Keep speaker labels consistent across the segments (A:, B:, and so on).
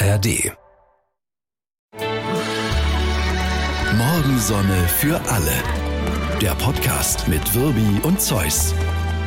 A: ARD. Morgensonne für alle. Der Podcast mit Wirbi und Zeus.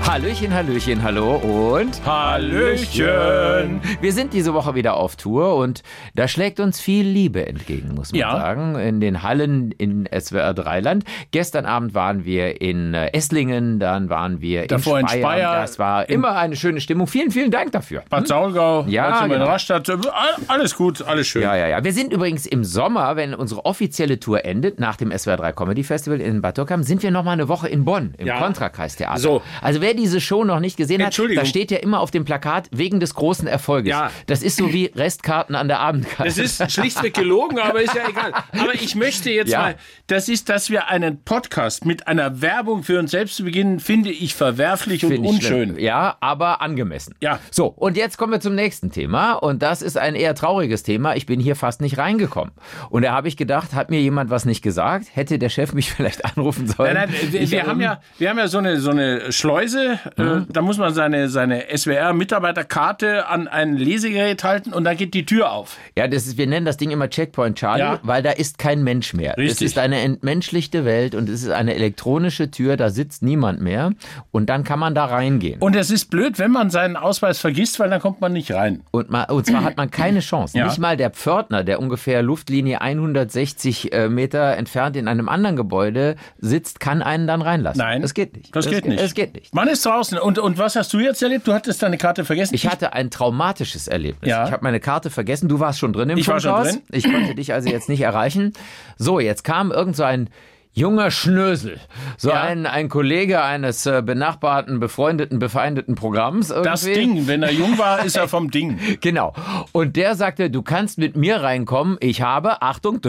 B: Hallöchen, Hallöchen, hallo und
C: Hallöchen.
B: Wir sind diese Woche wieder auf Tour und da schlägt uns viel Liebe entgegen, muss man
C: Ja.
B: sagen, in den Hallen in SWR Dreiland. Gestern Abend waren wir in äh, Esslingen, dann waren wir
C: Davor
B: in
C: in
B: Speyer.
C: Speyer,
B: Das war immer eine schöne Stimmung. Vielen, vielen Dank dafür.
C: Bad Saulgau,
B: Ja, genau.
C: in Rastatt, all- alles gut, alles schön.
B: Ja, ja, ja. Wir sind übrigens im Sommer, wenn unsere offizielle Tour endet, nach dem SWR 3 Comedy Festival in Bad Dürkheim, sind wir noch mal eine Woche in Bonn im
C: Ja.
B: Kontrakreistheater.
C: So.
B: Also wer diese Show noch nicht gesehen hat, da steht ja immer auf dem Plakat wegen des großen Erfolges.
C: Ja.
B: Das ist so wie Restkarten an der Abendkasse.
C: Das ist schlichtweg gelogen, aber ist ja egal. Aber ich möchte jetzt
B: Ja.
C: mal, das ist, dass wir einen Podcast mit einer Werbung für uns selbst beginnen, finde ich verwerflich und unschön.
B: schlimm. Ja, aber angemessen.
C: Ja.
B: So, und jetzt kommen wir zum nächsten Thema. Und das ist ein eher trauriges Thema. Ich bin hier fast nicht reingekommen. Und da habe ich gedacht, hat mir jemand was nicht gesagt? Hätte der Chef mich vielleicht anrufen sollen?
C: Nein, nein, wir,
B: Ich
C: wir,
B: hab-
C: haben ja, wir haben ja so eine, so eine Schleuse, äh, da muss man seine, seine SWR-Mitarbeiterkarte an ein Lesegerät halten und dann geht die Tür auf.
B: Ja, das ist, wir nennen das Ding immer Checkpoint Charlie,
C: Ja.
B: weil da ist kein Mensch mehr. Es
C: Richtig.
B: ist eine entmenschlichte Welt und es ist eine elektronische Tür, da sitzt niemand mehr und dann kann man da reingehen.
C: Und es ist blöd, wenn man seinen Ausweis vergisst, weil dann kommt man nicht rein.
B: Und, ma- und zwar hat man keine Chance.
C: Ja.
B: Nicht mal der Pförtner, der ungefähr Luftlinie 160 äh, Meter entfernt in einem anderen Gebäude sitzt, kann einen dann reinlassen.
C: Nein.
B: Das geht nicht.
C: Das geht nicht.
B: Das geht nicht.
C: Man ist draußen. Und, und was hast du jetzt erlebt? Du hattest deine Karte vergessen.
B: Ich hatte ein traumatisches Erlebnis.
C: Ja.
B: Ich habe meine Karte vergessen. Du warst schon drin im
C: Ich war schon
B: Funkhaus.
C: drin.
B: Ich konnte dich also jetzt nicht erreichen. So, jetzt kam irgend so ein junger Schnösel. So
C: Ja.
B: ein, ein Kollege eines äh, benachbarten, befreundeten, befeindeten Programms. Irgendwie.
C: das Ding, wenn er jung war, ist er vom Ding.
B: Genau. Und der sagte, du kannst mit mir reinkommen. Ich habe, Achtung,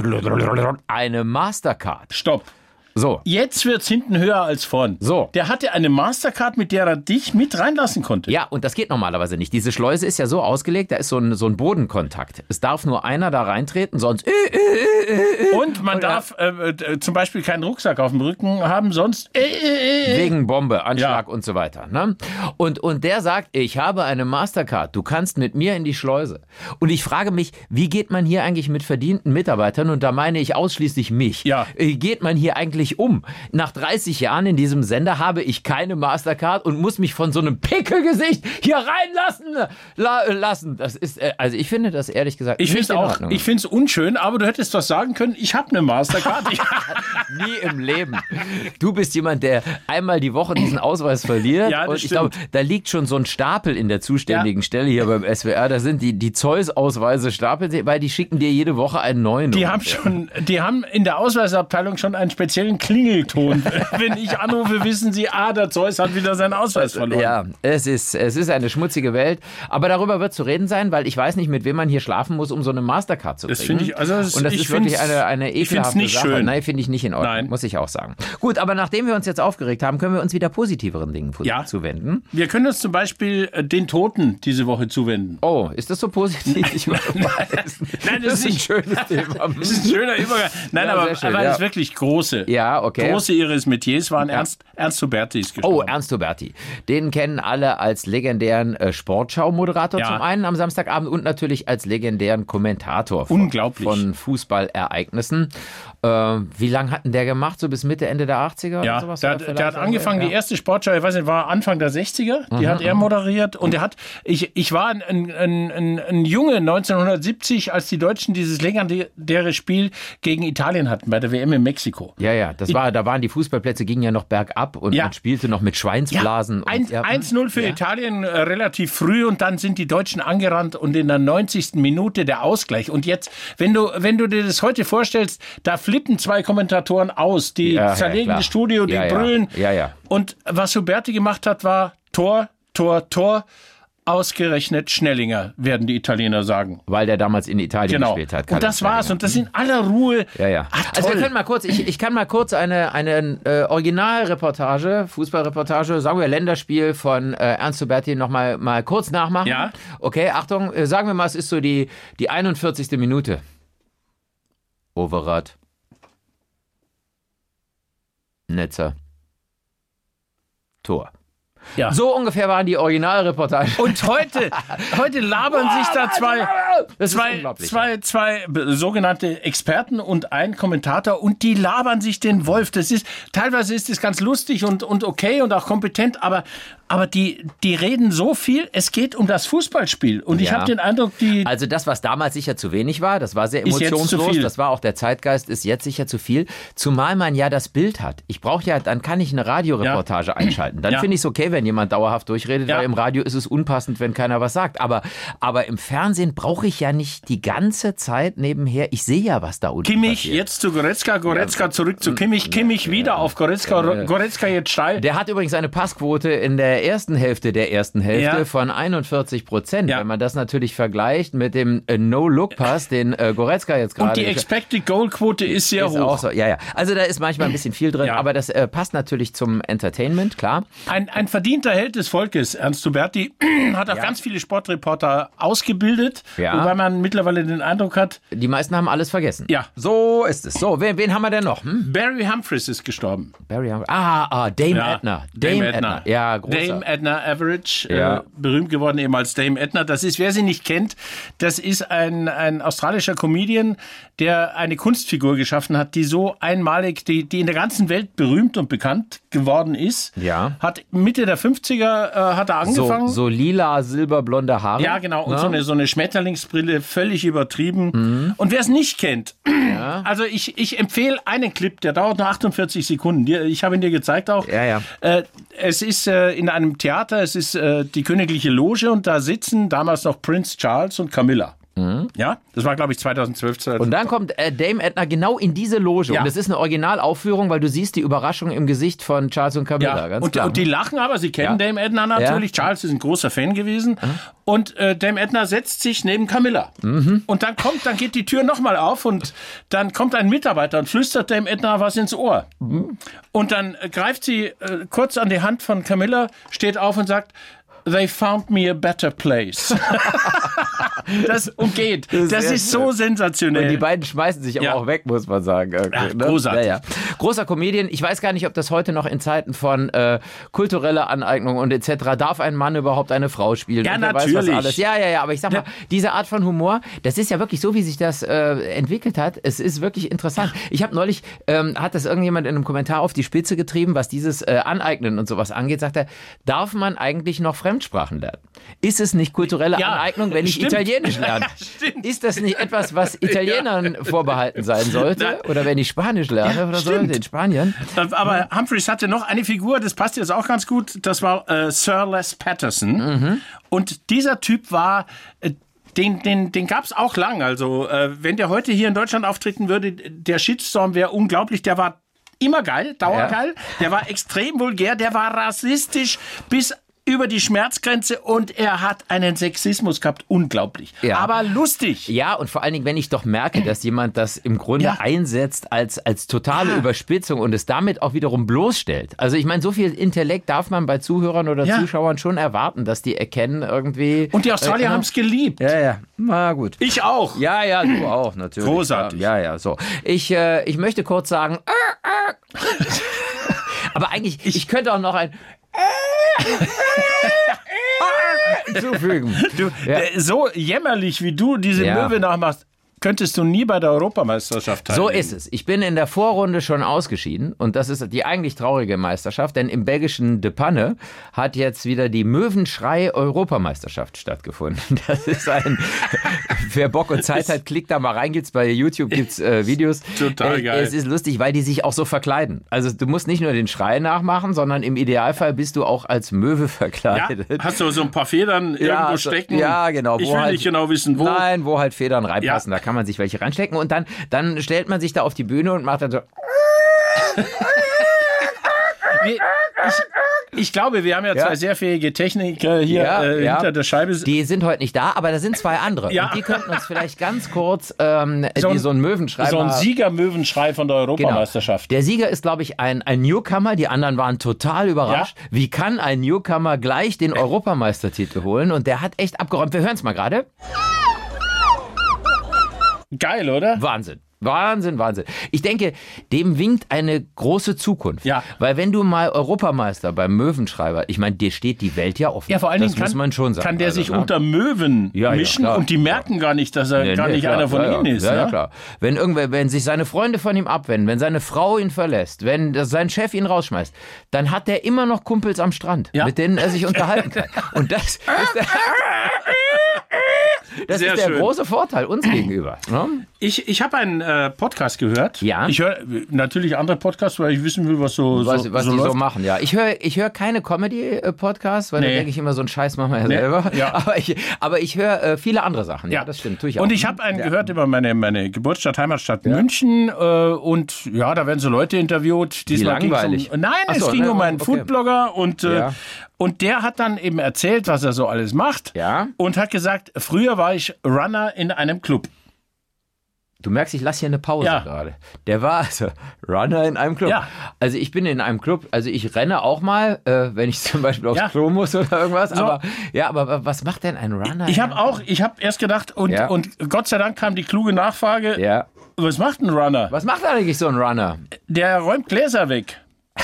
B: eine Mastercard.
C: Stopp.
B: So.
C: Jetzt wird's hinten höher als vorn.
B: So.
C: Der hatte eine Mastercard, mit der er dich mit reinlassen konnte.
B: Ja, und das geht normalerweise nicht. Diese Schleuse ist ja so ausgelegt, da ist so ein, so ein Bodenkontakt. Es darf nur einer da reintreten, sonst
C: Und man darf äh, äh, zum Beispiel keinen Rucksack auf dem Rücken haben, sonst.
B: Wegen Bombe, Anschlag
C: Ja.
B: und so weiter. Ne? Und, und der sagt, ich habe eine Mastercard, du kannst mit mir in die Schleuse. Und ich frage mich, wie geht man hier eigentlich mit verdienten Mitarbeitern, und da meine ich ausschließlich mich,
C: Ja.
B: Äh, geht man hier eigentlich um? Nach 30 Jahren in diesem Sender habe ich keine Mastercard und muss mich von so einem Pickelgesicht hier reinlassen la, äh, lassen. Das ist, äh, also ich finde das ehrlich gesagt
C: Ich finde
B: in
C: auch,
B: Ordnung.
C: ich finde es unschön, aber du hättest doch sagen können, ich habe eine Mastercard.
B: Nie im Leben. Du bist jemand, der einmal die Woche diesen Ausweis verliert.
C: Ja, das
B: und ich glaube, da liegt schon so ein Stapel in der zuständigen
C: Ja.
B: Stelle hier beim SWR. Da sind die, die Zeus-Ausweise stapeln, weil die schicken dir jede Woche einen neuen.
C: die haben schon, die haben in der Ausweisabteilung schon einen speziellen Klingelton. Wenn ich anrufe, wissen sie, ah, der Zeus hat wieder seinen Ausweis verloren.
B: Ja, es ist, es ist eine schmutzige Welt. Aber darüber wird zu reden sein, weil ich weiß nicht, mit wem man hier schlafen muss, um so eine Mastercard zu kriegen.
C: Das finde ich- also das-
B: Und das ist wirklich eine, eine ekelhafte
C: nicht
B: Sache.
C: schön.
B: Nein, finde ich nicht in Ordnung,
C: Nein.
B: muss ich auch sagen. Gut, aber nachdem wir uns jetzt aufgeregt haben, können wir uns wieder positiveren Dingen
C: Ja.
B: zuwenden.
C: Wir können uns zum Beispiel äh, den Toten diese Woche zuwenden.
B: Oh, ist das so positiv? Ich weiß.
C: Nein,
B: das ist ein
C: nicht-
B: schönes Thema.
C: Das ist ein schöner Übergang. Nein,
B: Ja,
C: aber,
B: schön,
C: aber
B: ja.
C: das ist wirklich große.
B: Ja, okay.
C: Große ihres Metiers waren Ernst, Ernst Huberti ist gestorben.
B: Oh, Ernst Huberti. Den kennen alle als legendären äh, Sportschau-Moderator
C: Ja.
B: zum einen am Samstagabend und natürlich als legendären Kommentator von,
C: Unglaublich.
B: von Fußballereignissen. Äh, wie lange hatten der gemacht? So bis Mitte, Ende der 80er
C: Ja,
B: oder sowas?
C: der, hat- der hat angefangen,
B: ja.
C: die erste Sportschau, ich weiß nicht, war Anfang der 60er, die hat er moderiert und er hat, ich, ich war ein, ein, ein, ein, ein Junge 1970, als die Deutschen dieses legendäre Spiel gegen Italien hatten bei der WM in Mexiko.
B: Ja, ja, das war, da waren die Fußballplätze, gingen ja noch bergab und
C: Ja.
B: man spielte noch mit Schweinsblasen. Ja,
C: 1-0 für
B: ja.
C: Italien äh, relativ früh und dann sind die Deutschen angerannt und in der 90. Minute der Ausgleich. Und jetzt, wenn du, wenn du dir das heute vorstellst, da flippen zwei Kommentatoren aus, die
B: Ja,
C: zerlegen das Studio, die brüllen.
B: Ja, ja.
C: Und was Huberti gemacht hat, war Tor, Tor, Tor. Ausgerechnet Schnellinger, werden die Italiener sagen.
B: Weil der damals in Italien
C: Genau.
B: gespielt hat.
C: Und das war's. Und das in aller Ruhe.
B: Ja, ja.
C: Ah,
B: also wir können mal kurz, ich, ich kann mal kurz eine, eine äh, Originalreportage, Fußballreportage, sagen wir Länderspiel von äh, Ernst Huberti noch mal, mal kurz nachmachen.
C: Ja.
B: Okay, Achtung, äh, sagen wir mal, es ist so die, die 41. Minute. Overath. Netzer. Tor.
C: Ja.
B: So ungefähr waren die Originalreportagen.
C: Und heute, heute labern sich da zwei, zwei, zwei, zwei sogenannte Experten und ein Kommentator und die labern sich den Wolf. Das ist, teilweise ist es ganz lustig und, und okay und auch kompetent, aber, aber die, die reden so viel, es geht um das Fußballspiel. Und ich
B: Ja.
C: habe den Eindruck, die,
B: Also das, was damals sicher zu wenig war, das war sehr emotionslos, das war auch der Zeitgeist, ist jetzt sicher zu viel. Zumal man ja das Bild hat. Ich brauche ja, dann kann ich eine Radioreportage einschalten. Dann
C: Ja.
B: finde ich es okay, wenn jemand dauerhaft durchredet,
C: Ja.
B: weil im Radio ist es unpassend, wenn keiner was sagt. Aber, aber im Fernsehen brauche ich ja nicht die ganze Zeit nebenher. Ich sehe ja, was da unten
C: Kimmich
B: passiert.
C: jetzt zu Goretzka, Goretzka zurück zu Kimmich, Kimmich wieder auf Goretzka, Goretzka jetzt steil.
B: Der hat übrigens eine Passquote in der ersten Hälfte der ersten Hälfte
C: Ja.
B: von 41 Prozent.
C: Ja.
B: Wenn man das natürlich vergleicht mit dem äh, No-Look-Pass, den äh, Goretzka jetzt gerade
C: Und die Expected Goal Quote ist sehr
B: ist
C: hoch.
B: so. Ja, ja. Also da ist manchmal ein bisschen viel drin,
C: Ja.
B: aber das äh, passt natürlich zum Entertainment, klar.
C: Ein, ein verdienter Held des Volkes, Ernst Huberti, hat auch ganz viele Sportreporter ausgebildet, wobei man mittlerweile den Eindruck hat,
B: Die meisten haben alles vergessen.
C: Ja.
B: So ist es. So, wen, wen haben wir denn noch? Hm?
C: Barry Humphries ist gestorben.
B: Barry Hum- Ah, ah, Dame Edna.
C: Dame Edna.
B: Ja, großer.
C: Dame Edna Average,
B: Ja.
C: äh, berühmt geworden eben als Dame Edna. Das ist, wer sie nicht kennt, das ist ein, ein australischer Comedian, der eine Kunstfigur geschaffen hat, die so einmalig, die, die in der ganzen Welt berühmt und bekannt geworden ist.
B: Ja.
C: Hat Mitte der 50er äh, hat er
B: so,
C: angefangen.
B: so lila, silberblonde Haare.
C: Ja, genau. Und
B: Ne?
C: so, eine, so eine Schmetterlingsbrille, völlig übertrieben.
B: Mhm.
C: Und wer es nicht kennt, also ich, ich empfehle einen Clip, der dauert nur 48 Sekunden. Ich habe ihn dir gezeigt auch.
B: Ja, ja.
C: Äh, es ist äh, in einem Theater, es ist äh, die Königliche Loge und da sitzen damals noch Prince Charles und Camilla. Ja, das war, glaube ich, 2012. 2012.
B: Mhm. Und dann kommt äh, Dame Edna genau in diese Loge.
C: Ja.
B: Und das ist eine Originalaufführung, weil du siehst die Überraschung im Gesicht von Charles und Camilla.
C: Ja,
B: ganz
C: und,
B: klar.
C: und die lachen aber, sie kennen
B: Ja.
C: Dame Edna natürlich. Charles ist ein großer Fan gewesen. Und äh, Dame Edna setzt sich neben Camilla.
B: Mhm.
C: Und dann kommt, dann geht die Tür nochmal auf und dann kommt ein Mitarbeiter und flüstert Dame Edna was ins Ohr.
B: Mhm.
C: Und dann greift sie äh, kurz an die Hand von Camilla, steht auf und sagt, They found me a better place. das umgeht. Das,
B: sehr
C: ist so
B: schön.
C: sensationell.
B: Und die beiden schmeißen sich aber
C: Ja.
B: auch weg, muss man sagen. irgendwie,
C: Ja,
B: ne?
C: großartig.
B: Ja, ja. Großer Comedian. Ich weiß gar nicht, ob das heute noch in Zeiten von äh, kultureller Aneignung und etc. Darf ein Mann überhaupt eine Frau spielen?
C: Ja,
B: Weiß
C: natürlich.
B: alles. Ja, ja, ja. Aber ich sag mal, diese Art von Humor, das ist ja wirklich so, wie sich das äh, entwickelt hat. Es ist wirklich interessant. Ich habe neulich, ähm, hat das irgendjemand in einem Kommentar auf die Spitze getrieben, was dieses äh, Aneignen und sowas angeht, sagt er, darf man eigentlich noch Fremdsprachen lernen? Ist es nicht kulturelle
C: Ja,
B: Aneignung, wenn ich
C: stimmt.
B: Italienisch lerne?
C: Stimmt.
B: Ist das nicht etwas, was Italienern vorbehalten sein sollte? Oder wenn ich Spanisch lerne oder so
C: stimmt.
B: in Spanien?
C: Aber Humphreys hatte noch eine Figur, das passt jetzt auch ganz gut. Das war äh, Sir Les Patterson. Und dieser Typ war. Äh, den, den, den gab es auch lang. Also, äh, wenn der heute hier in Deutschland auftreten würde, der Shitstorm wäre unglaublich. Der war immer geil, dauergeil. Der war extrem vulgär, der war rassistisch bis über die Schmerzgrenze und er hat einen Sexismus gehabt. Unglaublich.
B: Ja.
C: Aber lustig.
B: Ja, und vor allen Dingen, wenn ich doch merke, dass jemand das im Grunde
C: Ja.
B: einsetzt als, als totale Überspitzung und es damit auch wiederum bloßstellt. Also ich meine, so viel Intellekt darf man bei Zuhörern oder
C: Ja.
B: Zuschauern schon erwarten, dass die erkennen irgendwie.
C: Und die Australier
B: äh,
C: haben es geliebt.
B: Ja, ja. Na gut.
C: Ich auch.
B: Ja, ja, du auch, natürlich.
C: Großartig.
B: Ja, ja, so. Ich, äh, ich möchte kurz sagen. äh, äh. Aber eigentlich, ich, könnte auch noch ein. zufügen.
C: Du,
B: Ja.
C: äh, so jämmerlich wie du diese
B: Ja.
C: Möwe nachmachst, könntest du nie bei der Europameisterschaft teilnehmen.
B: So ist es. Ich bin in der Vorrunde schon ausgeschieden und das ist die eigentlich traurige Meisterschaft, denn im belgischen De Panne hat jetzt wieder die Möwenschrei-Europameisterschaft stattgefunden. Das ist ein, wer Bock und Zeit hat, klickt da mal rein, gibt's bei YouTube gibt's äh, Videos.
C: Total
B: Äh,
C: geil.
B: Es ist lustig, weil die sich auch so verkleiden. Also du musst nicht nur den Schrei nachmachen, sondern im Idealfall bist du auch als Möwe
C: ja,
B: verkleidet.
C: hast du so ein paar Federn irgendwo
B: also-
C: stecken?
B: Ja, genau.
C: Ich will
B: halt,
C: nicht genau wissen, wo.
B: Nein, wo halt Federn reinpassen.
C: Ja.
B: Da kann man sich welche reinstecken und dann, dann stellt man sich da auf die Bühne und macht dann so.
C: Wir- Ich, ich glaube, wir haben ja,
B: Ja.
C: zwei sehr fähige Techniker hier
B: Ja,
C: äh,
B: ja.
C: hinter der Scheibe.
B: Die sind heute nicht da, aber da sind zwei andere.
C: Ja.
B: Und die könnten uns vielleicht ganz kurz ähm,
C: So ein-
B: die, so einen Möwenschrei
C: so ein Siegermöwenschrei von der
B: Genau.
C: Europameisterschaft.
B: Der Sieger ist, glaube ich, ein, ein Newcomer. Die anderen waren total überrascht. Wie kann ein Newcomer gleich den Europameistertitel holen? Und der hat echt abgeräumt. Wir hören es mal gerade.
C: Geil, oder?
B: Wahnsinn. Wahnsinn, Wahnsinn. Ich denke, dem winkt eine große Zukunft.
C: Ja.
B: Weil wenn du mal Europameister beim Möwenschreiber, ich meine, dir steht die Welt ja offen.
C: Ja, vor allen
B: das
C: Dingen
B: muss
C: kann,
B: man schon sagen.
C: kann der
B: Also,
C: sich
B: ne?
C: unter Möwen
B: Ja, ja,
C: mischen
B: klar.
C: und die merken gar nicht, dass er
B: Nee,
C: gar
B: nee,
C: nicht
B: klar,
C: einer von
B: ja,
C: ihnen
B: ja.
C: ist.
B: Ja, ja,
C: ne?
B: klar. Wenn irgendwer, wenn sich seine Freunde von ihm abwenden, wenn seine Frau ihn verlässt, wenn das- sein Chef ihn rausschmeißt, dann hat der immer noch Kumpels am Strand,
C: Ja.
B: mit denen er sich unterhalten kann. Und das ist der, das
C: Sehr
B: ist der
C: schön.
B: große Vorteil uns gegenüber. Ne?
C: Ich, ich habe einen äh, Podcast gehört.
B: Ja.
C: Ich höre natürlich andere Podcasts, weil ich wissen will, was so,
B: Was,
C: so,
B: was
C: so
B: die so
C: läuft.
B: machen, ja. Ich höre ich hör keine Comedy-Podcasts, weil da
C: Nee.
B: denke ich immer, so einen Scheiß machen wir ja selber.
C: ja.
B: Aber ich, aber ich höre äh, viele andere Sachen. Ja,
C: Ja.
B: das stimmt. Tue ich auch.
C: Und ich habe einen
B: Ja.
C: gehört über meine, meine Geburtsstadt, Heimatstadt München. Äh, und ja, da werden so Leute interviewt. Diesmal ging's
B: langweilig.
C: Um, nein,
B: so,
C: es ging
B: ne,
C: um einen
B: okay.
C: Foodblogger und, äh,
B: Ja.
C: Und der hat dann eben erzählt, was er so alles macht.
B: Ja.
C: Und hat gesagt, früher war ich Runner in einem Club.
B: Du merkst, ich lasse hier eine Pause
C: Ja.
B: gerade. Der war also Runner in einem Club.
C: Ja.
B: Also ich bin in einem Club, also ich renne auch mal, äh, wenn ich zum Beispiel aufs
C: Ja.
B: Klo muss oder irgendwas.
C: So.
B: Aber ja, aber was macht denn ein Runner?
C: Ich habe auch, ich habe erst gedacht, und,
B: Ja.
C: und Gott sei Dank kam die kluge Nachfrage,
B: Ja.
C: was macht ein Runner?
B: Was macht eigentlich so ein Runner?
C: Der räumt Gläser weg.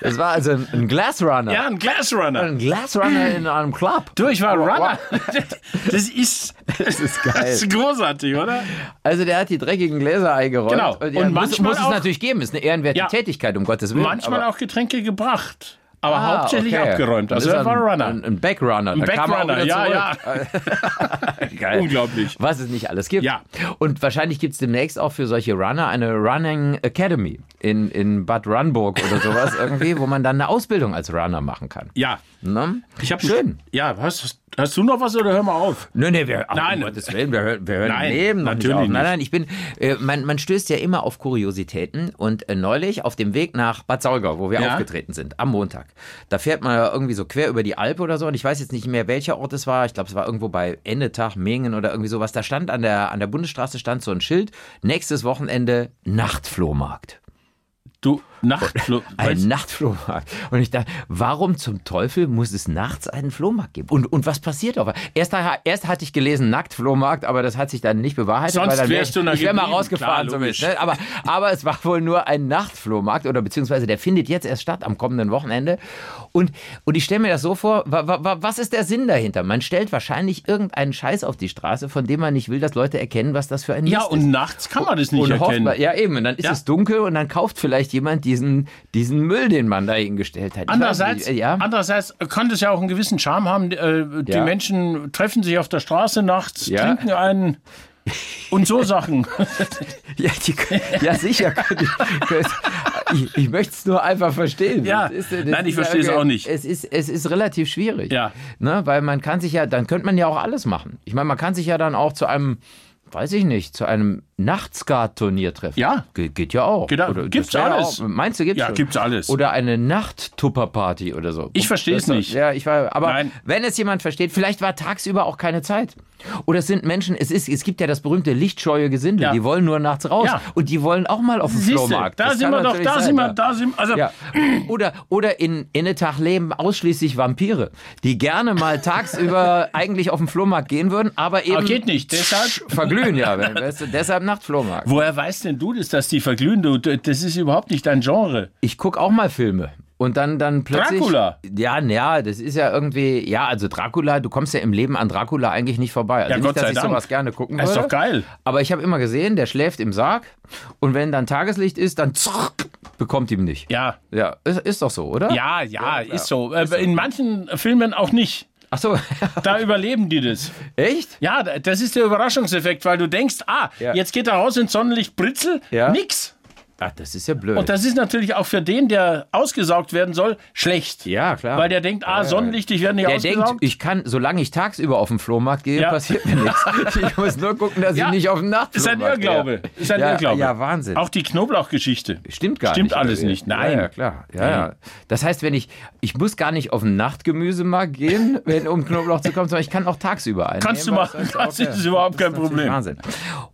B: Das war also ein, ein Glassrunner.
C: Ja, ein Glasrunner.
B: Ein Glassrunner in einem Club.
C: Du, ich war Runner. Das ist,
B: Das ist geil.
C: das ist großartig, oder?
B: Also der hat die dreckigen Gläser eingeräumt.
C: Genau.
B: Und, ja,
C: Und
B: muss,
C: manchmal
B: muss es
C: auch-
B: natürlich geben. Ist eine ehrenwerte
C: Ja.
B: Tätigkeit, um Gottes Willen.
C: Manchmal auch Getränke gebracht. Aber
B: Ah,
C: hauptsächlich
B: okay.
C: abgeräumt. Also er war
B: ein,
C: Runner.
B: Ein, ein Backrunner.
C: Ein
B: Da er
C: Backrunner, ja, ja.
B: Geil.
C: Unglaublich.
B: Was es nicht alles gibt.
C: Ja.
B: Und wahrscheinlich gibt es demnächst auch für solche Runner eine Running Academy in, in Bad Runburg oder sowas irgendwie, wo man dann eine Ausbildung als Runner machen kann.
C: Ja.
B: Ne?
C: Ich hab
B: Schön.
C: Ja, hast, hast du noch was oder hör mal auf?
B: Nö, nee, wir,
C: Nein.
B: um Gottes Willen, wir, hören- wir hören
C: Nein,
B: Leben
C: natürlich
B: nicht. Nein, nein, ich bin, äh, man, man stößt ja immer auf Kuriositäten und äh, neulich auf dem Weg nach Bad Saulgau, wo wir
C: Ja.
B: aufgetreten sind, am Montag, da fährt man ja irgendwie so quer über die Alp oder so und ich weiß jetzt nicht mehr, welcher Ort es war. Ich glaube, es war irgendwo bei Endetag, Mengen oder irgendwie sowas. Da stand an der, an der Bundesstraße stand so ein Schild, nächstes Wochenende Nachtflohmarkt.
C: Du, Nachtflug.
B: Ein Nachtflohmarkt. Und ich dachte, warum zum Teufel muss es nachts einen Flohmarkt geben? Und, und was passiert auf? Erst, erst hatte ich gelesen Nacktflohmarkt, aber das hat sich dann nicht bewahrheitet.
C: Sonst
B: weil dann wär
C: wärst
B: ich,
C: du
B: Ich wäre mal rausgefahren
C: Klar,
B: zumindest. Ne? Aber, aber es war wohl nur ein Nachtflohmarkt oder beziehungsweise der findet jetzt erst statt am kommenden Wochenende. Und, und ich stelle mir das so vor, wa, wa, wa, was ist der Sinn dahinter? Man stellt wahrscheinlich irgendeinen Scheiß auf die Straße, von dem man nicht will, dass Leute erkennen, was das für ein
C: Ja,
B: Mist
C: und
B: ist.
C: nachts kann man das nicht
B: Und hofft
C: erkennen.
B: man, ja eben, und dann ist
C: Ja.
B: es dunkel und dann kauft vielleicht jemand diesen, diesen Müll, den man da hingestellt hat. Ich
C: Andererseits,
B: nicht, ja.
C: andererseits kann das ja auch einen gewissen Charme haben. Äh, Die
B: Ja.
C: Menschen treffen sich auf der Straße nachts,
B: Ja.
C: trinken einen und so Sachen.
B: Ja, die, ja sicher. Ich, ich möchte es nur einfach verstehen.
C: Ja.
B: Das das
C: Nein, ich
B: ist
C: verstehe es auch nicht.
B: Es ist, es ist relativ schwierig.
C: Ja.
B: Ne, weil man kann sich ja, dann könnte man ja auch alles machen. Ich meine, man kann sich ja dann auch zu einem, weiß ich nicht, zu einem Nachtskat-Turnier treffen.
C: Ja.
B: Ge geht ja auch.
C: Geht auch.
B: Oder,
C: Gibt's alles.
B: Auch, meinst du, gibt's
C: Ja,
B: schon?
C: gibt's alles.
B: Oder eine Nachttupper-Party oder so.
C: Ich verstehe es nicht.
B: Ja, ich war, aber
C: Nein.
B: wenn es jemand versteht, vielleicht war tagsüber auch keine Zeit. Oder es sind Menschen, es, ist, es gibt ja das berühmte lichtscheue Gesindel,
C: Ja.
B: die wollen nur nachts raus
C: Ja.
B: und die wollen auch mal auf den
C: Siehste,
B: Flohmarkt.
C: da
B: Das
C: sind wir doch, da
B: sein,
C: sind wir, da sind also
B: Ja. Oder, oder in Innetag leben ausschließlich Vampire, die gerne mal tagsüber eigentlich auf den Flohmarkt gehen würden, aber eben
C: Aber geht nicht, deshalb.
B: verglühen, ja. wenn- Weißt du, deshalb Nachtflohmarkt.
C: Woher weißt denn du das, dass die verglühen? Das ist überhaupt nicht dein Genre.
B: Ich gucke auch mal Filme. Und dann, dann plötzlich.
C: Dracula.
B: Ja, ja, das ist ja irgendwie. Ja, also Dracula, du kommst ja im Leben an Dracula eigentlich nicht vorbei. Also
C: Ja,
B: nicht,
C: Gott
B: dass
C: sei
B: ich
C: Dank.
B: sowas gerne gucken
C: Das ist
B: würde.
C: doch geil.
B: Aber ich habe immer gesehen, der schläft im Sarg und wenn dann Tageslicht ist, dann zurück, bekommt ihm nicht.
C: Ja.
B: Ja, ist, ist doch so, oder?
C: Ja, ja, ist so. Äh, In manchen Filmen auch nicht.
B: Ach so,
C: Da überleben die das.
B: echt?
C: Ja, das ist der Überraschungseffekt, weil du denkst, ah,
B: Ja.
C: jetzt geht er raus ins Sonnenlicht, Britzel,
B: Ja.
C: nix.
B: Ach, das ist ja blöd.
C: Und das ist natürlich auch für den, der ausgesaugt werden soll, schlecht.
B: ja, klar.
C: Weil der denkt, ah, Sonnenlicht, ich werde nicht
B: der
C: ausgesaugt.
B: denkt, ich kann, solange ich tagsüber auf den Flohmarkt gehe,
C: Ja.
B: passiert mir nichts. Ich muss nur gucken, dass
C: Ja.
B: ich nicht auf den
C: ist ein Irrglaube.
B: gehe.
C: Ist ein
B: ja,
C: Irrglaube.
B: Ja, Wahnsinn.
C: Auch die Knoblauchgeschichte.
B: Stimmt gar
C: Stimmt
B: nicht.
C: alles nicht. Nein.
B: Ja, ja klar. Ja, ja. Das heißt, wenn ich, ich muss gar nicht auf den Nachtgemüsemarkt gehen, wenn, um Knoblauch zu kommen, sondern ich kann auch tagsüber einnehmen.
C: Kannst du machen. Das
B: okay.
C: ist überhaupt kein Problem.
B: Wahnsinn.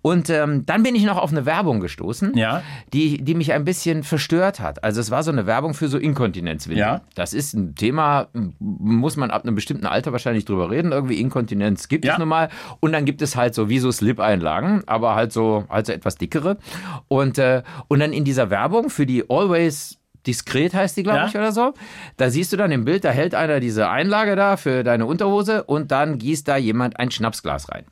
B: Und ähm, dann bin ich noch auf eine Werbung gestoßen,
C: Ja.
B: die mich, die mich ein bisschen verstört hat. Also es war so eine Werbung für so Inkontinenzwindeln.
C: Ja.
B: Das ist ein Thema, muss man ab einem bestimmten Alter wahrscheinlich drüber reden. Irgendwie Inkontinenz gibt
C: Ja.
B: es nun mal. Und dann gibt es halt so wie so Slip-Einlagen, aber halt so, halt so etwas dickere. Und, äh, und dann in dieser Werbung für die Always Diskret heißt die, glaube
C: Ja.
B: ich, oder so. Da siehst du dann im Bild, da hält einer diese Einlage da für deine Unterhose und dann gießt da jemand ein Schnapsglas rein.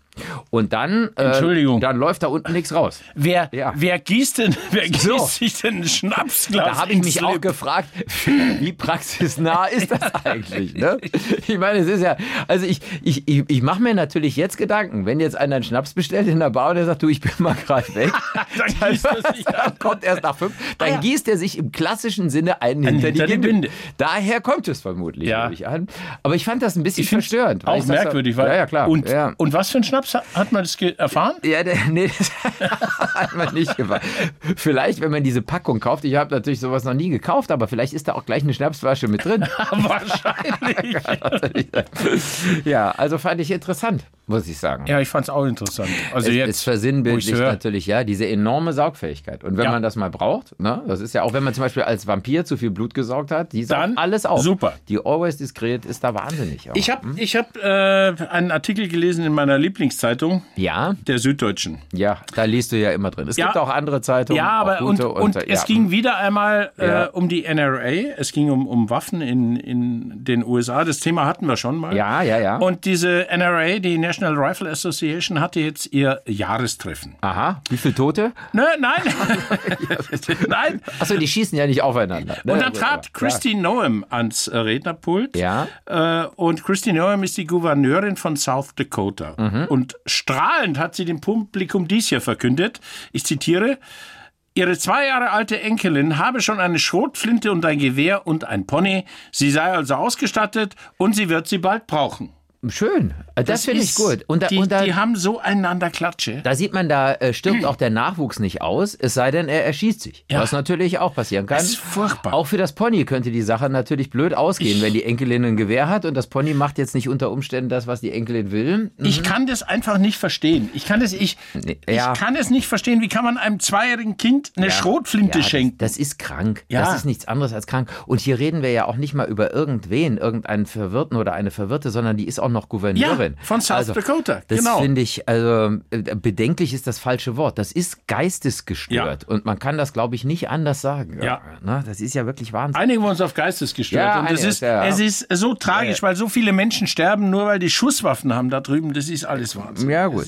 B: Und dann, äh, dann läuft da unten nichts raus.
C: Wer,
B: Ja.
C: wer gießt denn, wer gießt
B: So.
C: sich denn ein Schnapsglas
B: Da habe ich mich auch
C: Lip?
B: gefragt, wie praxisnah ist das eigentlich? Ne? Ich meine, es ist ja, also ich, ich, ich, ich mache mir natürlich jetzt Gedanken, wenn jetzt einer einen Schnaps bestellt in der Bar und der sagt, du, ich bin mal gerade weg,
C: Dann gießt er sich
B: dann kommt erst nach fünf, dann
C: Ah, ja.
B: gießt er sich im klassischen Sinne einen hinter,
C: hinter
B: die Binde. Daher kommt es vermutlich,
C: Ja.
B: ich an. Aber ich fand das ein bisschen verstörend.
C: Auch merkwürdig, weil.
B: Ja, ja, klar.
C: Und, und was für ein Schnaps hat- hat man das erfahren?
B: Ja, der, nee, das hat man nicht gemacht. Vielleicht, wenn man diese Packung kauft, ich habe natürlich sowas noch nie gekauft, aber vielleicht ist da auch gleich eine Schnapsflasche mit drin.
C: Wahrscheinlich.
B: ja, also fand ich interessant, muss ich sagen.
C: ja, ich fand es auch interessant. Also
B: es,
C: jetzt,
B: es
C: hör.
B: natürlich, ja, diese enorme Saugfähigkeit. Und wenn
C: Ja.
B: man das mal braucht, ne, das ist ja auch, wenn man zum Beispiel als Vampir zu viel Blut gesaugt hat, die saugt
C: Dann
B: alles auf.
C: super.
B: Die Always Diskret ist da wahnsinnig. Auch.
C: Ich habe ich hab, äh, einen Artikel gelesen in meiner Lieblingszeitung,
B: ja,
C: der Süddeutschen.
B: ja, da liest du ja immer drin. Es
C: Ja.
B: gibt auch andere Zeitungen.
C: Ja, aber und,
B: gute
C: und
B: äh,
C: es
B: ja.
C: ging wieder einmal äh,
B: Ja.
C: um die NRA. Es ging um, um Waffen in, in den USA. Das Thema hatten wir schon mal.
B: Ja, ja, ja.
C: Und diese NRA, die National Rifle Association, hatte jetzt ihr Jahrestreffen.
B: Aha, wie viele Tote?
C: Ne, nein, nein.
B: Achso, die schießen ja nicht aufeinander. ne?
C: Und dann
B: Also,
C: trat
B: ja.
C: Christy Noem ans äh, Rednerpult.
B: Ja.
C: Äh, und Christy Noem ist die Gouverneurin von South Dakota.
B: Mhm.
C: Und strahlend hat sie dem Publikum dies hier verkündet. Ich zitiere. Ihre zwei Jahre alte Enkelin habe schon eine Schrotflinte und ein Gewehr und ein Pony. Sie sei also ausgestattet und sie wird sie bald brauchen.
B: Schön. Das, das finde ich gut. Und da,
C: die,
B: und da,
C: die haben so einander Klatsche.
B: da sieht man, da äh, stirbt auch der Nachwuchs nicht aus, es sei denn, er erschießt sich.
C: Ja.
B: Was natürlich auch passieren kann.
C: Das ist furchtbar.
B: Auch für das Pony könnte die Sache natürlich blöd ausgehen, wenn die Enkelin ein Gewehr hat und das Pony macht jetzt nicht unter Umständen das, was die Enkelin will.
C: Ich kann das einfach nicht verstehen. Ich kann das, ich,
B: Nee, ja.
C: ich kann es nicht verstehen. Wie kann man einem zweijährigen Kind eine Schrotflinte
B: Ja,
C: schenken?
B: Das, das ist krank.
C: Ja.
B: Das ist nichts anderes als krank. Und hier reden wir ja auch nicht mal über irgendwen, irgendeinen Verwirrten oder eine Verwirrte, sondern die ist auch noch Gouverneurin.
C: von South Dakota,
B: Das
C: genau.
B: finde ich, also äh, bedenklich ist das falsche Wort. Das ist geistesgestört. Und man kann das, glaube ich, nicht anders sagen.
C: Ja.
B: Ne? Das ist ja wirklich Wahnsinn.
C: Einigen wir uns auf geistesgestört.
B: Ja,
C: und das ist,
B: ja.
C: es ist so tragisch, weil so viele Menschen sterben, nur weil die Schusswaffen haben da drüben. Das ist alles Wahnsinn.
B: Ja, gut.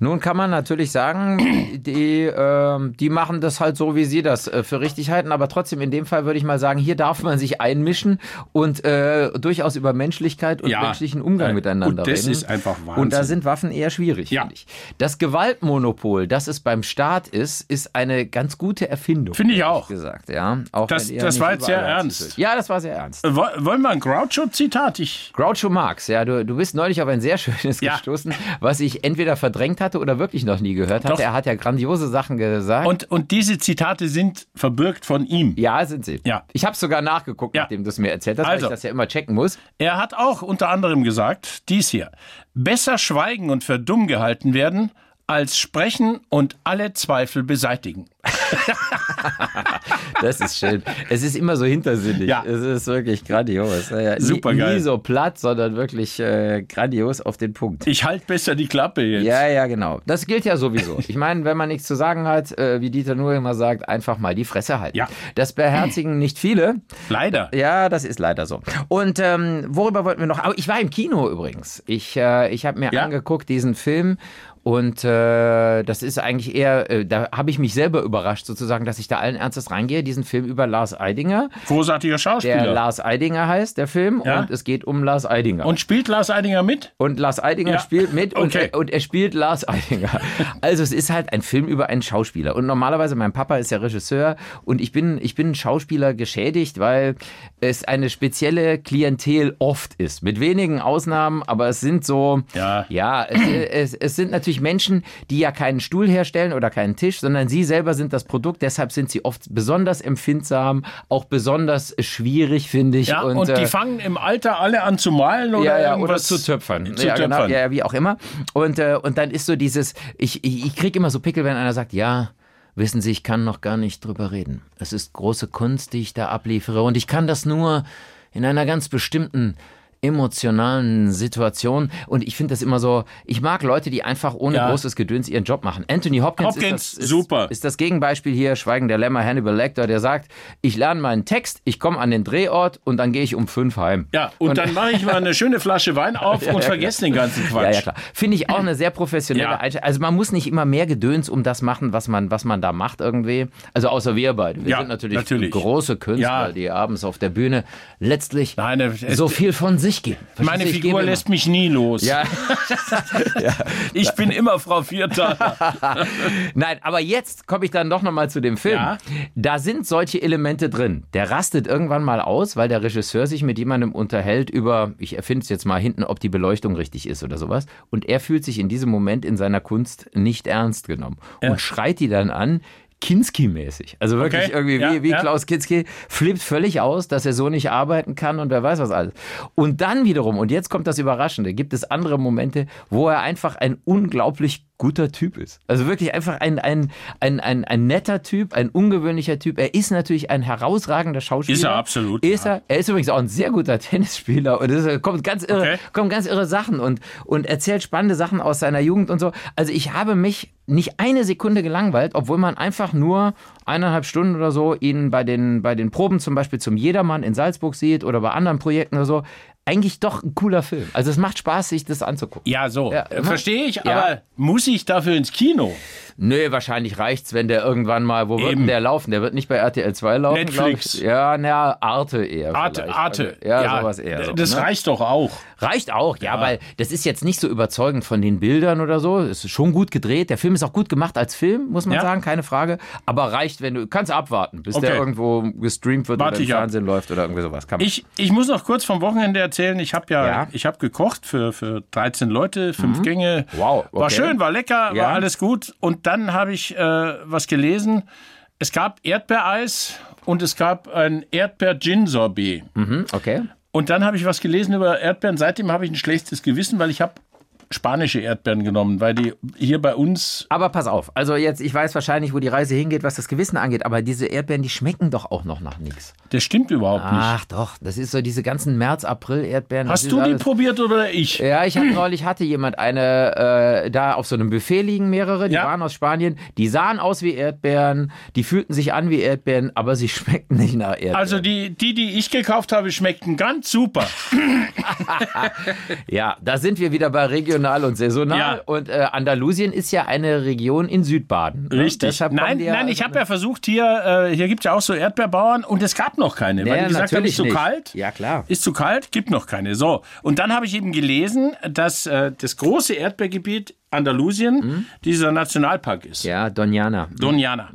B: Nun kann man natürlich sagen, die, ähm, die machen das halt so, wie sie das äh, für richtig halten. Aber trotzdem, in dem Fall würde ich mal sagen, hier darf man sich einmischen und äh, durchaus über Menschlichkeit und
C: Ja.
B: menschlichen Umgang
C: Äh,
B: miteinander
C: und das
B: reden.
C: ist einfach
B: Und da
C: Wahnsinn.
B: sind Waffen eher schwierig,
C: Ja.
B: finde ich. Das Gewaltmonopol, das es beim Staat ist, ist eine ganz gute Erfindung.
C: Finde ich auch.
B: gesagt, ja. Auch
C: Das- das war jetzt sehr ernst.
B: ist. Ja, das war sehr ernst.
C: Äh, wo- Wollen wir ein Groucho-Zitat?
B: Groucho Marx, ja, du, du bist neulich auf ein sehr schönes
C: Ja.
B: gestoßen, was ich entweder verdrängt hatte oder wirklich noch nie gehört hatte.
C: Doch.
B: Er hat ja grandiose Sachen gesagt.
C: und, und diese Zitate sind verbürgt von ihm.
B: ja, sind sie.
C: Ja.
B: Ich habe sogar nachgeguckt,
C: Ja.
B: nachdem du es mir erzählt hast, weil
C: Also.
B: ich das ja immer checken muss.
C: Er hat auch unter anderem gesagt, dies hier, besser schweigen und für dumm gehalten werden, als sprechen und alle Zweifel beseitigen.
B: Das ist schön. es ist immer so hintersinnig.
C: Ja.
B: Es ist wirklich grandios. Ja.
C: Supergeil.
B: Nie, nie so platt, sondern wirklich äh, grandios auf den Punkt.
C: Ich halte besser die Klappe jetzt.
B: Ja, ja, genau. Das gilt ja sowieso. Ich meine, wenn man nichts zu sagen hat, äh, wie Dieter nur immer sagt, einfach mal die Fresse halten.
C: Ja.
B: Das beherzigen nicht viele.
C: Leider.
B: Ja, das ist leider so. Und ähm, worüber wollten wir noch? Aber ich war im Kino übrigens. Ich, äh, ich habe mir
C: Ja.
B: angeguckt diesen Film und äh, das ist eigentlich eher, äh, da habe ich mich selber überrascht sozusagen, dass ich da allen Ernstes reingehe. Diesen Film über Lars Eidinger,
C: Großartiger Schauspieler.
B: der Lars Eidinger heißt, der Film,
C: Ja.
B: und es geht um Lars Eidinger.
C: Und spielt Lars Eidinger mit?
B: Und Lars Eidinger
C: Ja.
B: spielt mit und,
C: Okay.
B: er, und er spielt Lars Eidinger. Also es ist halt ein Film über einen Schauspieler. Und normalerweise, mein Papa ist ja Regisseur und ich bin, ich bin Schauspieler geschädigt, weil es eine spezielle Klientel oft ist. Mit wenigen Ausnahmen, aber es sind so,
C: Ja.
B: ja es, es, es sind natürlich Menschen, die ja keinen Stuhl herstellen oder keinen Tisch, sondern sie selber sind das Produkt. Deshalb sind sie oft besonders empfindsam, auch besonders schwierig, finde ich.
C: Ja, und, die
B: äh,
C: fangen im Alter alle an zu malen oder
B: ja, ja, oder zu töpfern.
C: Zu
B: ja, genau,
C: töpfern.
B: ja, wie auch immer. Und, äh, und dann ist so dieses, ich, ich, ich kriege immer so Pickel, wenn einer sagt, ja, Wissen Sie, ich kann noch gar nicht drüber reden. Es ist große Kunst, die ich da abliefere, und ich kann das nur in einer ganz bestimmten emotionalen Situation. Und ich finde das immer so, ich mag Leute, die einfach ohne
C: Ja.
B: großes Gedöns ihren Job machen. Anthony Hopkins,
C: Hopkins,
B: ist, das, ist,
C: super.
B: ist das Gegenbeispiel hier, Schweigen der Lämmer, Hannibal Lecter, der sagt, ich lerne meinen Text, ich komme an den Drehort und dann gehe ich um fünf heim.
C: Ja, und, dann mache ich mal eine schöne Flasche Wein auf und vergesse den ganzen Quatsch.
B: Ja, ja, klar. Finde ich auch eine sehr professionelle
C: Ja.
B: Einstellung. Also man muss nicht immer mehr Gedöns um das machen, was man, was man da macht irgendwie. Also außer wir beide. Wir
C: Ja,
B: sind natürlich,
C: natürlich.
B: große Künstler,
C: Ja.
B: die abends auf der Bühne letztlich
C: Nein, es-
B: so viel von sich geben. Verstehst
C: Meine
B: du? Ich
C: Figur
B: gebe
C: lässt mich nie los.
B: immer. Ja,
C: Ich bin immer Frau Vierter.
B: Nein, aber jetzt komme ich dann doch nochmal zu dem Film.
C: Ja.
B: Da sind solche Elemente drin. Der rastet irgendwann mal aus, weil der Regisseur sich mit jemandem unterhält über, ich erfinde es jetzt mal hinten, ob die Beleuchtung richtig ist oder sowas. Und er fühlt sich in diesem Moment in seiner Kunst nicht ernst genommen und schreit die dann an. Kinski-mäßig. Also wirklich
C: Okay.
B: irgendwie
C: Ja,
B: wie, wie
C: ja.
B: Klaus Kinski flippt völlig aus, dass er so nicht arbeiten kann und wer weiß was alles. Und dann wiederum, und jetzt kommt das Überraschende, gibt es andere Momente, wo er einfach ein unglaublich guter Typ ist. Also wirklich einfach ein, ein, ein, ein, ein netter Typ, ein ungewöhnlicher Typ. Er ist natürlich ein herausragender Schauspieler.
C: Ist er absolut,
B: Ist
C: ja.
B: er. Er ist übrigens auch ein sehr guter Tennisspieler und es kommt ganz irre,
C: Okay.
B: kommen ganz irre Sachen und, und erzählt spannende Sachen aus seiner Jugend und so. Also ich habe mich nicht eine Sekunde gelangweilt, obwohl man einfach nur eineinhalb Stunden oder so ihn bei den, bei den Proben zum Beispiel zum Jedermann in Salzburg sieht oder bei anderen Projekten oder so. Eigentlich doch ein cooler Film. Also es macht Spaß, sich das anzugucken.
C: Ja, so.
B: Ja.
C: Verstehe ich,
B: Ja.
C: aber muss ich dafür ins Kino?
B: Nö, wahrscheinlich reicht's, wenn der irgendwann mal, wo wird
C: Eben.
B: denn der laufen? Der wird nicht bei RTL 2 laufen,
C: Netflix.
B: Ja, na, Arte eher.
C: Arte,
B: vielleicht.
C: Arte.
B: Also, ja, sowas eher. So,
C: Das
B: ne?
C: reicht doch auch.
B: Reicht auch, ja, weil das ist jetzt nicht so überzeugend von den Bildern oder so. Es ist schon gut gedreht. Der Film ist auch gut gemacht als Film, muss man
C: Ja.
B: sagen, keine Frage. Aber reicht, wenn du kannst abwarten, bis
C: Okay.
B: der irgendwo gestreamt wird
C: Warte
B: oder im
C: ich ab.
B: Fernsehen läuft oder irgendwie sowas. Kann man.
C: Ich, ich muss noch kurz vom Wochenende erzählen. Ich habe ja,
B: Ja.
C: ich habe gekocht für, für 13 Leute, fünf Gänge.
B: Mhm. Wow,
C: War
B: okay.
C: schön, war lecker,
B: Ja.
C: war alles gut. Und dann habe ich äh, was gelesen. Es gab Erdbeereis und es gab ein Erdbeer-Gin-Sorbet.
B: Hm, okay.
C: Und dann habe ich was gelesen über Erdbeeren. Seitdem habe ich ein schlechtes Gewissen, weil ich habe spanische Erdbeeren genommen, weil die hier bei uns
B: Aber pass auf, also jetzt, ich weiß wahrscheinlich, wo die Reise hingeht, was das Gewissen angeht, aber diese Erdbeeren, die schmecken doch auch noch nach nichts.
C: Das stimmt überhaupt nicht.
B: Ach doch, das ist so diese ganzen März, April Erdbeeren.
C: Hast du die
B: alles-
C: probiert oder ich?
B: Ja, ich hatte neulich hatte jemand eine äh, da auf so einem Buffet liegen mehrere, die
C: Ja.
B: waren aus Spanien, die sahen aus wie Erdbeeren, die fühlten sich an wie Erdbeeren, aber sie schmeckten nicht nach Erdbeeren.
C: Also die, die, die ich gekauft habe, schmeckten ganz super.
B: ja, da sind wir wieder bei regional und saisonal
C: Ja.
B: und äh, Andalusien ist ja eine Region in Südbaden. ne?
C: Richtig.
B: Kommen
C: Nein,
B: ja-
C: nein, ich habe ja versucht, hier, äh, hier gibt es ja auch so Erdbeerbauern und es gab noch keine, weil
B: Ja,
C: die gesagt haben, ist zu
B: nicht.
C: kalt.
B: Ja, klar.
C: Ist zu kalt, gibt noch keine. So, und dann habe ich eben gelesen, dass äh, das große Erdbeergebiet Andalusien dieser Nationalpark ist.
B: Mhm. Ja, Doniana.
C: Doniana.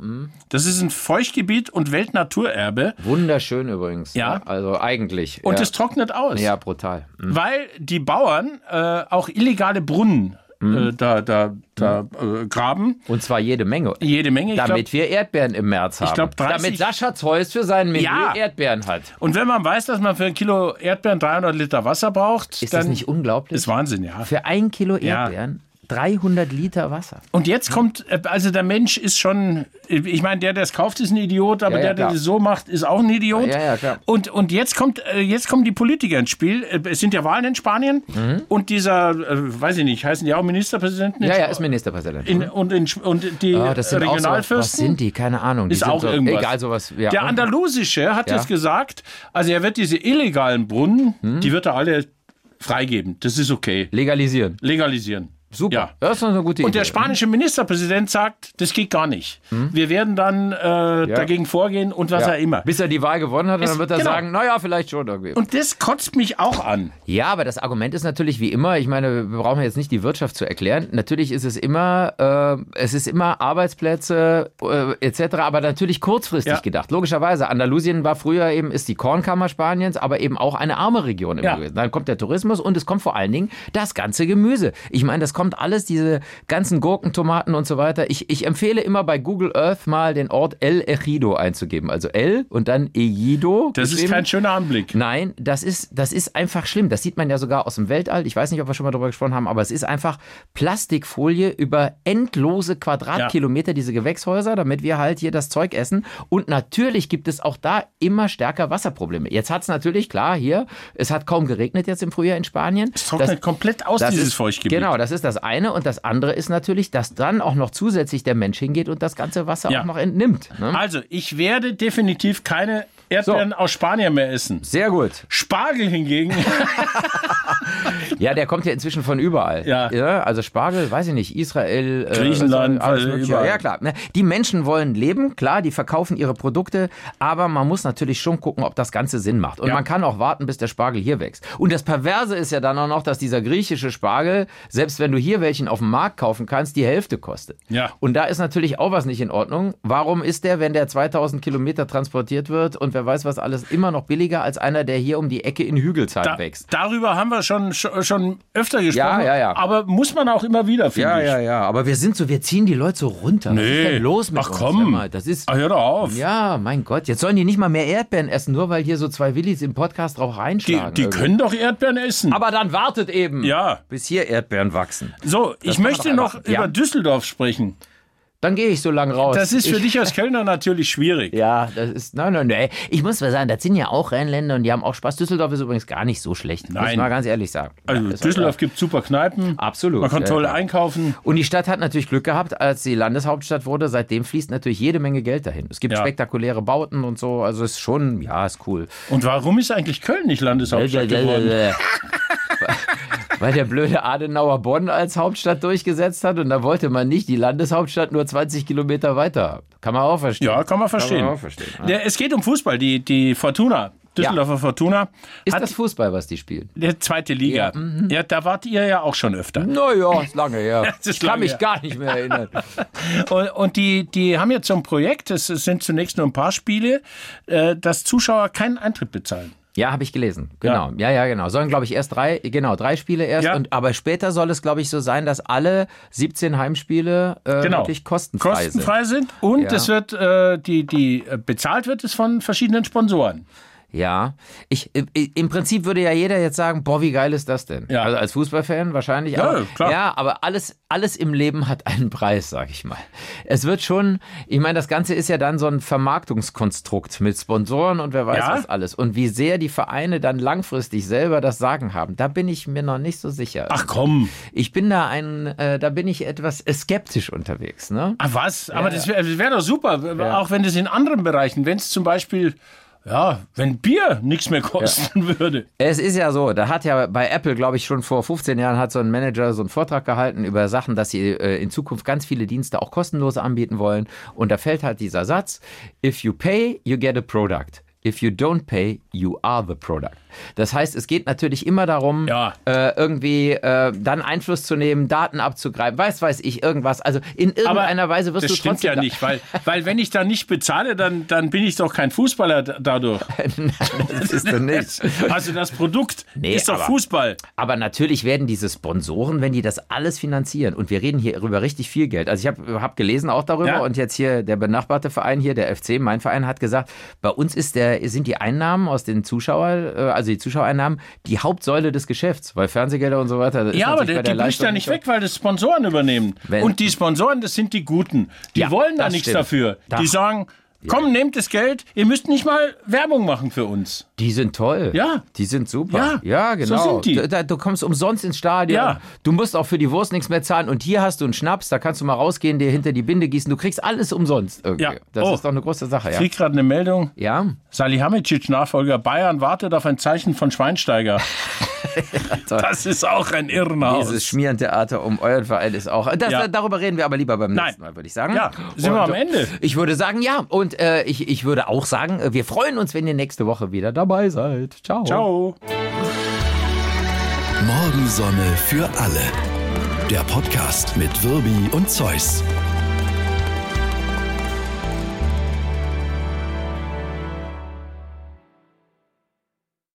C: Das ist ein Feuchtgebiet und Weltnaturerbe
B: Wunderschön übrigens.
C: Ja.
B: ne? Also eigentlich.
C: und
B: ja.
C: es trocknet aus.
B: ja, brutal. Mhm.
C: Weil die Bauern äh, auch illegale Brunnen
B: Mhm.
C: äh, da, da, da äh, graben.
B: Und zwar jede Menge.
C: Jede Menge. Ich glaub,
B: Damit wir Erdbeeren im März haben.
C: glaub, 30
B: Damit Sascha Zeus für sein Menü
C: Ja.
B: Erdbeeren hat.
C: und wenn man weiß, dass man für ein Kilo Erdbeeren 300 Liter Wasser braucht,
B: Ist das nicht unglaublich?
C: ist Wahnsinn, ja.
B: Für ein Kilo
C: Ja.
B: Erdbeeren 300 Liter Wasser.
C: Und jetzt kommt, äh, also der Mensch ist schon, ich meine, der, der es kauft, ist ein Idiot, aber
B: Ja, ja,
C: der, der
B: klar.
C: das so macht, ist auch ein Idiot.
B: Ja, ja, klar.
C: Und, und jetzt kommt, äh, jetzt kommen die Politiker ins Spiel. Äh, Es sind ja Wahlen in Spanien
B: Mhm.
C: und dieser, weiß ich nicht, heißen die auch Ministerpräsidenten? in
B: Ja, ja, ist Ministerpräsident.
C: in, und, in, und die
B: Ah, das sind auch so, was
C: Regionalfürsten.
B: sind die? Keine Ahnung. Die
C: Ist
B: sind
C: auch
B: so,
C: irgendwas.
B: Egal, sowas. Ja.
C: Der Andalusische hat
B: Ja.
C: jetzt gesagt, also er wird diese illegalen Brunnen,
B: Hm?
C: die wird er alle freigeben. Das ist okay.
B: Legalisieren.
C: Legalisieren.
B: Super.
C: Ja.
B: Das ist doch eine gute
C: Und
B: Idee.
C: der spanische Ministerpräsident sagt, das geht gar nicht. Wir werden dann äh, dagegen vorgehen und was
B: Hm? ja.
C: er immer.
B: Bis er die Wahl gewonnen hat, und
C: Es-
B: dann wird er
C: genau.
B: sagen, naja, vielleicht schon irgendwie.
C: Und das kotzt mich auch an.
B: Ja, aber das Argument ist natürlich wie immer, ich meine, wir brauchen jetzt nicht die Wirtschaft zu erklären. Natürlich ist es immer, äh, es ist immer Arbeitsplätze äh, etc., aber natürlich kurzfristig
C: Ja.
B: gedacht. Logischerweise, Andalusien war früher eben, ist die Kornkammer Spaniens, aber eben auch eine arme Region
C: Ja.
B: gewesen. Dann kommt der Tourismus und es kommt vor allen Dingen das ganze Gemüse. Ich meine, das kommt alles, diese ganzen Gurken, Tomaten und so weiter. Ich, ich empfehle immer bei Google Earth mal den Ort El Ejido einzugeben. Also El und dann Ejido.
C: Das ist kein schöner Anblick.
B: Nein, das ist, das ist einfach schlimm. Das sieht man ja sogar aus dem Weltall. Ich weiß nicht, ob wir schon mal darüber gesprochen haben, aber es ist einfach Plastikfolie über endlose Quadratkilometer, diese Gewächshäuser, damit wir halt hier das Zeug essen. Und natürlich gibt es auch da immer stärker Wasserprobleme. Jetzt hat es natürlich, klar, hier, es hat kaum geregnet jetzt im Frühjahr in Spanien.
C: Es trocknet
B: Das-
C: komplett aus, dieses
B: ist,
C: Feuchtgebiet.
B: Genau, das ist das eine. Und das andere ist natürlich, dass dann auch noch zusätzlich der Mensch hingeht und das ganze Wasser
C: Ja.
B: auch noch entnimmt. Ne?
C: Also, ich werde definitiv keine Erdbeeren aus Spanien mehr essen.
B: Sehr gut.
C: Spargel hingegen.
B: Ja, der kommt ja inzwischen von überall.
C: Ja.
B: also Spargel, weiß ich nicht, Israel, äh,
C: Griechenland,
B: alles
C: äh,
B: Mögliche.
C: überall.
B: Ja, klar. ne. Die Menschen wollen leben, klar, die verkaufen ihre Produkte, aber man muss natürlich schon gucken, ob das Ganze Sinn macht. Und
C: Ja.
B: man kann auch warten, bis der Spargel hier wächst. Und das Perverse ist ja dann auch noch, dass dieser griechische Spargel, selbst wenn du hier welchen auf dem Markt kaufen kannst, die Hälfte kostet.
C: Ja.
B: Und da ist natürlich auch was nicht in Ordnung. Warum ist der, wenn der 2000 Kilometer transportiert wird und wer weiß was alles, immer noch billiger als einer, der hier um die Ecke in Hügelsheim
C: Da,
B: wächst?
C: darüber haben wir schon, schon, öfter gesprochen.
B: Ja, ja, ja.
C: Aber muss man auch immer wieder, finde
B: Ja,
C: ich.
B: ja, ja, aber wir sind so, wir ziehen die Leute so runter. Was ist denn los mit
C: Ach
B: uns?
C: komm.
B: Mal, Das ist,
C: Ach, hör doch auf.
B: ja, mein Gott, jetzt sollen die nicht mal mehr Erdbeeren essen, nur weil hier so zwei Willis im Podcast drauf
C: Die,
B: reinschlagen.
C: die
B: irgendwie.
C: können doch Erdbeeren essen.
B: aber dann wartet eben,
C: Ja.
B: bis hier Erdbeeren wachsen.
C: so, ich
B: kann man
C: möchte noch
B: einfach- ja.
C: über Düsseldorf sprechen.
B: Dann gehe ich so lang raus.
C: Das ist für
B: ich,
C: dich als Kellner natürlich schwierig.
B: Ja, das ist, nein, nein, nein. Ich muss mal sagen, das sind ja auch Rheinländer und die haben auch Spaß. Düsseldorf ist übrigens gar nicht so schlecht. Muss ich
C: Nein.
B: mal ganz ehrlich sagen.
C: Also
B: Ja,
C: Düsseldorf
B: halt-
C: gibt super Kneipen.
B: Absolut.
C: Man kann toll
B: ja.
C: einkaufen.
B: Und die Stadt hat natürlich Glück gehabt, als sie Landeshauptstadt wurde. Seitdem fließt natürlich jede Menge Geld dahin. Es gibt
C: Ja.
B: spektakuläre Bauten und so. Also ist schon, ja, ist cool.
C: Und warum ist eigentlich Köln nicht Landeshauptstadt geworden?
B: Weil der blöde Adenauer Bonn als Hauptstadt durchgesetzt hat und da wollte man nicht die Landeshauptstadt nur 20 Kilometer weiter. Kann man auch verstehen.
C: Ja, kann man verstehen.
B: auch verstehen, ja.
C: Der, es geht um Fußball. Die, die Fortuna, Düsseldorfer Fortuna,
B: Ist das Fußball, was die spielen?
C: der zweite Liga.
B: Ja,
C: Ja, da wart ihr ja auch schon öfter.
B: Naja, ist lange her.
C: Das ist
B: ich kann
C: lange
B: mich
C: her.
B: gar nicht mehr erinnern.
C: Und, und die, die haben jetzt so ein Projekt, es sind zunächst nur ein paar Spiele, äh, dass Zuschauer keinen Eintritt bezahlen.
B: Ja, habe ich gelesen. Genau. Ja, ja, genau. Sollen, glaube ich, erst drei, genau, drei Spiele erst.
C: Ja.
B: Und, aber später soll es, glaube ich, so sein, dass alle 17 Heimspiele äh,
C: Genau.
B: wirklich kostenfrei,
C: Kostenfrei sind. Und
B: Ja.
C: es wird, äh, die, die äh, bezahlt wird es von verschiedenen Sponsoren.
B: Ja. Ich, Im Prinzip würde ja jeder jetzt sagen, boah, wie geil ist das denn?
C: Ja.
B: Also als Fußballfan wahrscheinlich.
C: Ja,
B: aber,
C: klar.
B: Ja, aber alles, alles im Leben hat einen Preis, sag ich mal. Es wird schon, ich meine, das Ganze ist ja dann so ein Vermarktungskonstrukt mit Sponsoren und wer weiß
C: Ja.
B: was alles. Und wie sehr die Vereine dann langfristig selber das Sagen haben, da bin ich mir noch nicht so sicher.
C: Ach komm.
B: Ich bin da ein, äh, da bin ich etwas äh, skeptisch unterwegs. Ne?
C: Ach was? Aber das wäre wär doch super.
B: Ja.
C: Auch wenn das in anderen Bereichen, wenn es zum Beispiel, ja, wenn Bier nichts mehr kosten würde.
B: Es ist ja so, da hat ja bei Apple, glaube ich, schon vor 15 Jahren hat so ein Manager so einen Vortrag gehalten über Sachen, dass sie äh, in Zukunft ganz viele Dienste auch kostenlos anbieten wollen. Und da fällt halt dieser Satz, if you pay, you get a product. If you don't pay, you are the product. Das heißt, es geht natürlich immer darum,
C: Ja.
B: äh, irgendwie äh, dann Einfluss zu nehmen, Daten abzugreifen, weiß weiß ich, irgendwas. Also in irgendeiner Weise wirst
C: das
B: du
C: stimmt
B: trotzdem
C: ja nicht, weil, weil wenn ich da nicht bezahle, dann, dann bin ich doch kein Fußballer da- dadurch.
B: das ist doch nicht.
C: Also das Produkt
B: Nee,
C: ist doch
B: aber-
C: Fußball.
B: Aber natürlich werden diese Sponsoren, wenn die das alles finanzieren, und wir reden hier über richtig viel Geld. Also ich habe hab gelesen auch darüber
C: Ja.
B: und jetzt hier der benachbarte Verein hier, der FC, mein Verein, hat gesagt, bei uns ist der, sind die Einnahmen aus den Zuschauer, äh, also die Zuschauereinnahmen, die Hauptsäule des Geschäfts, weil Fernsehgelder und so weiter.
C: Ja, aber
B: natürlich
C: die,
B: der
C: bricht ja nicht weg, weil das Sponsoren übernehmen.
B: Wenn-
C: Und die Sponsoren, das sind die Guten. Die
B: Ja,
C: wollen da nichts
B: stimmt.
C: dafür.
B: Da-
C: Die sagen, komm, nehmt das Geld, ihr müsst nicht mal Werbung machen für uns.
B: Die sind toll.
C: Ja.
B: Die sind super.
C: Ja,
B: ja
C: so
B: genau.
C: sind die.
B: Du, du kommst umsonst ins Stadion.
C: Ja.
B: Du musst auch für die Wurst nichts mehr zahlen. Und hier hast du einen Schnaps, da kannst du mal rausgehen, dir hinter die Binde gießen. Du kriegst alles umsonst irgendwie.
C: Ja.
B: Das
C: Oh.
B: ist doch eine große Sache,
C: Ich
B: ja.
C: krieg gerade eine Meldung.
B: Ja.
C: Salihamidzic, Nachfolger Bayern, wartet auf ein Zeichen von Schweinsteiger. das ist auch ein Irrenhaus.
B: Dieses Schmierentheater um euren Verein ist auch. Das,
C: Ja.
B: Darüber reden wir aber lieber beim
C: Nein.
B: nächsten Mal, würde ich sagen.
C: Ja, sind wir
B: Und,
C: am Ende?
B: Ich würde sagen, ja. Und äh, ich, ich würde auch sagen, äh, wir freuen uns, wenn ihr nächste Woche wieder dabei seid. Ciao.
C: Ciao.
A: Morgensonne für alle. Der Podcast mit Wirbi und Zeus.